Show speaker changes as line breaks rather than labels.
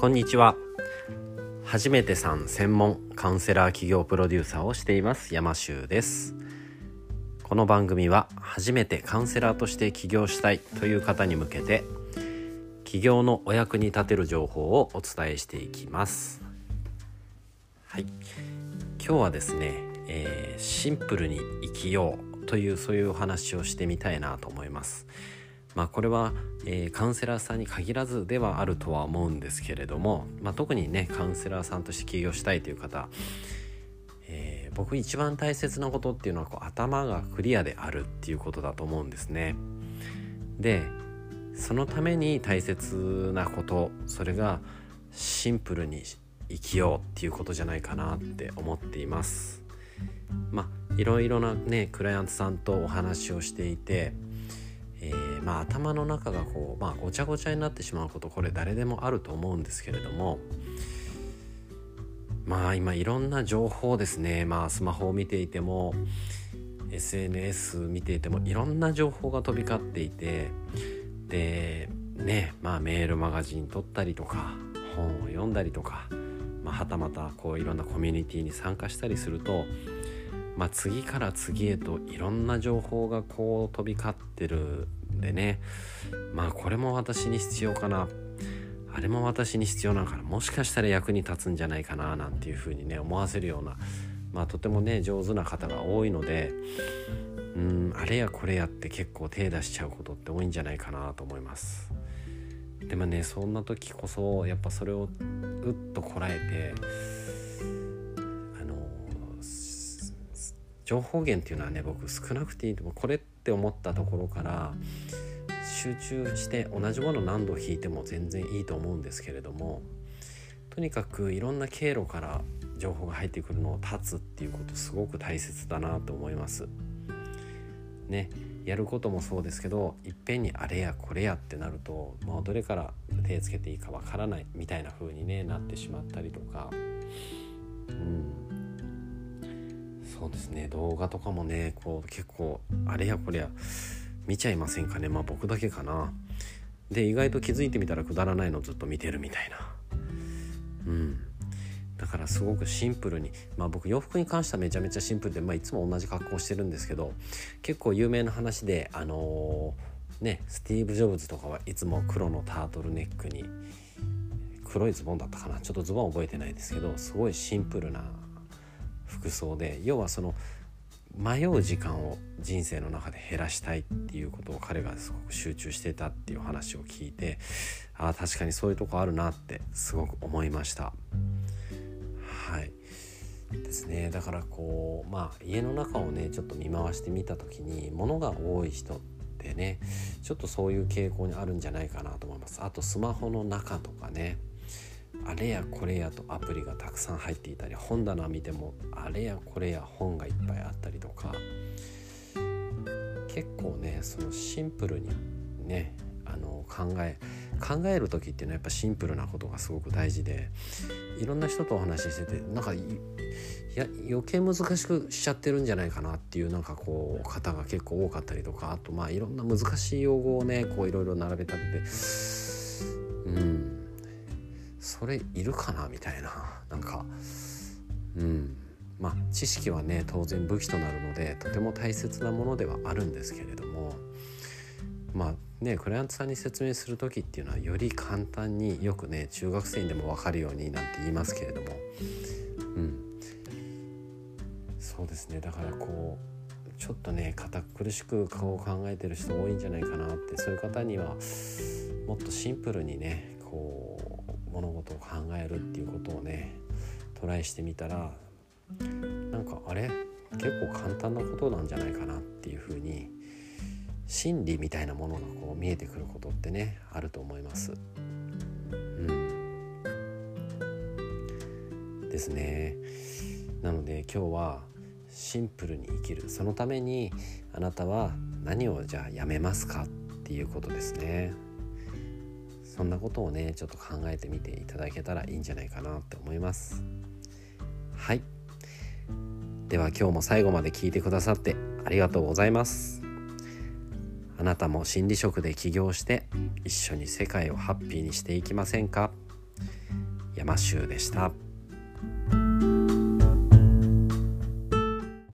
こんにちは。初めてさん専門カウンセラー企業プロデューサーをしています。山修です。この番組は初めてカウンセラーとして起業したいという方に向けて起業のお役に立てる情報をお伝えしていきます。はい。今日はですね、えー、シンプルに生きようというそういうお話をしてみたいなと思います。まあ、これは、えー、カウンセラーさんに限らずではあるとは思うんですけれども、まあ、特にねカウンセラーさんとして起業したいという方、えー、僕一番大切なことっていうのはこう頭がクリアであるっていうことだと思うんですね。でそのために大切なことそれがシンプルに生きようっていうことじゃないかなって思っています。まあいろいろなねクライアントさんとお話をしていてまあ、頭の中がこう、まあ、ごちゃごちゃになってしまうことこれ誰でもあると思うんですけれどもまあ今いろんな情報ですね、まあ、スマホを見ていても SNS 見ていてもいろんな情報が飛び交っていてでねまあメールマガジン撮ったりとか本を読んだりとか、まあ、はたまたこういろんなコミュニティに参加したりするとまあ、次から次へといろんな情報がこう飛び交ってるでね。まあこれも私に必要かな。あれも私に必要なのかな。もしかしたら役に立つんじゃないかななんていうふうにね思わせるような。まあとてもね上手な方が多いので。うんあれやこれやって結構手出しちゃうことって多いんじゃないかなと思います。でもねそんな時こそやっぱそれをうっとこらえて情報源っていうのはね僕少なくていいと思う。これって思ったところから集中して同じもの何度弾いても全然いいと思うんですけれどもとにかくいろんな経路から情報が入ってくるのを断つっていうことすごく大切だなと思います。ねやることもそうですけどいっぺんにあれやこれやってなるともうどれから手つけていいかわからないみたいな風にねなってしまったりとかそうですね。動画とかもねこう結構あれやこれや見ちゃいませんかね。まあ僕だけかな。で意外と気づいてみたらくだらないのずっと見てるみたいな。うん。だからすごくシンプルにまあ僕洋服に関してはめちゃめちゃシンプルで、まあ、いつも同じ格好してるんですけど結構有名な話であのー、ねスティーブ・ジョブズとかはいつも黒のタートルネックに黒いズボンだったかな。ちょっとズボン覚えてないですけどすごいシンプルな服装で要はその迷う時間を人生の中で減らしたいっていうことを彼がすごく集中してたっていう話を聞いてああ確かにそういうとこあるなってすごく思いました。はい。ですね。だからこうまあ家の中をねちょっと見回してみた時に物が多い人ってねちょっとそういう傾向にあるんじゃないかなと思います。あとスマホの中とかねあれやこれやとアプリがたくさん入っていたり本棚見てもあれやこれや本がいっぱいあったりとか結構ねそのシンプルにねあの考え考える時っていうのはやっぱシンプルなことがすごく大事でいろんな人とお話ししててなんかや余計難しくしちゃってるんじゃないかなっていうなんかこう方が結構多かったりとかあとまあいろんな難しい用語をねこういろいろ並べ立ててうん。それいるかな？みたいな。なんかうん。まあ知識はね当然武器となるのでとても大切なものではあるんですけれども。まあねクライアントさんに説明する時っていうのはより簡単によくね中学生にでも分かるようになんて言いますけれども。うん。そうですね。だからこうちょっとね堅苦しく顔を考えてる人多いんじゃないかなって。そういう方にはもっとシンプルにねこう物事を考えるっていうことをねトライしてみたらなんかあれ結構簡単なことなんじゃないかなっていうふうに心理みたいなものがこう見えてくることってねあると思います。うん、ですね。なので今日はシンプルに生きるそのためにあなたは何をじゃあやめますかっていうことですね。そんなことをねちょっと考えてみていただけたらいいんじゃないかなって思います。はい。では今日も最後まで聞いてくださってありがとうございます。あなたも心理職で起業して一緒に世界をハッピーにしていきませんか？山州でした。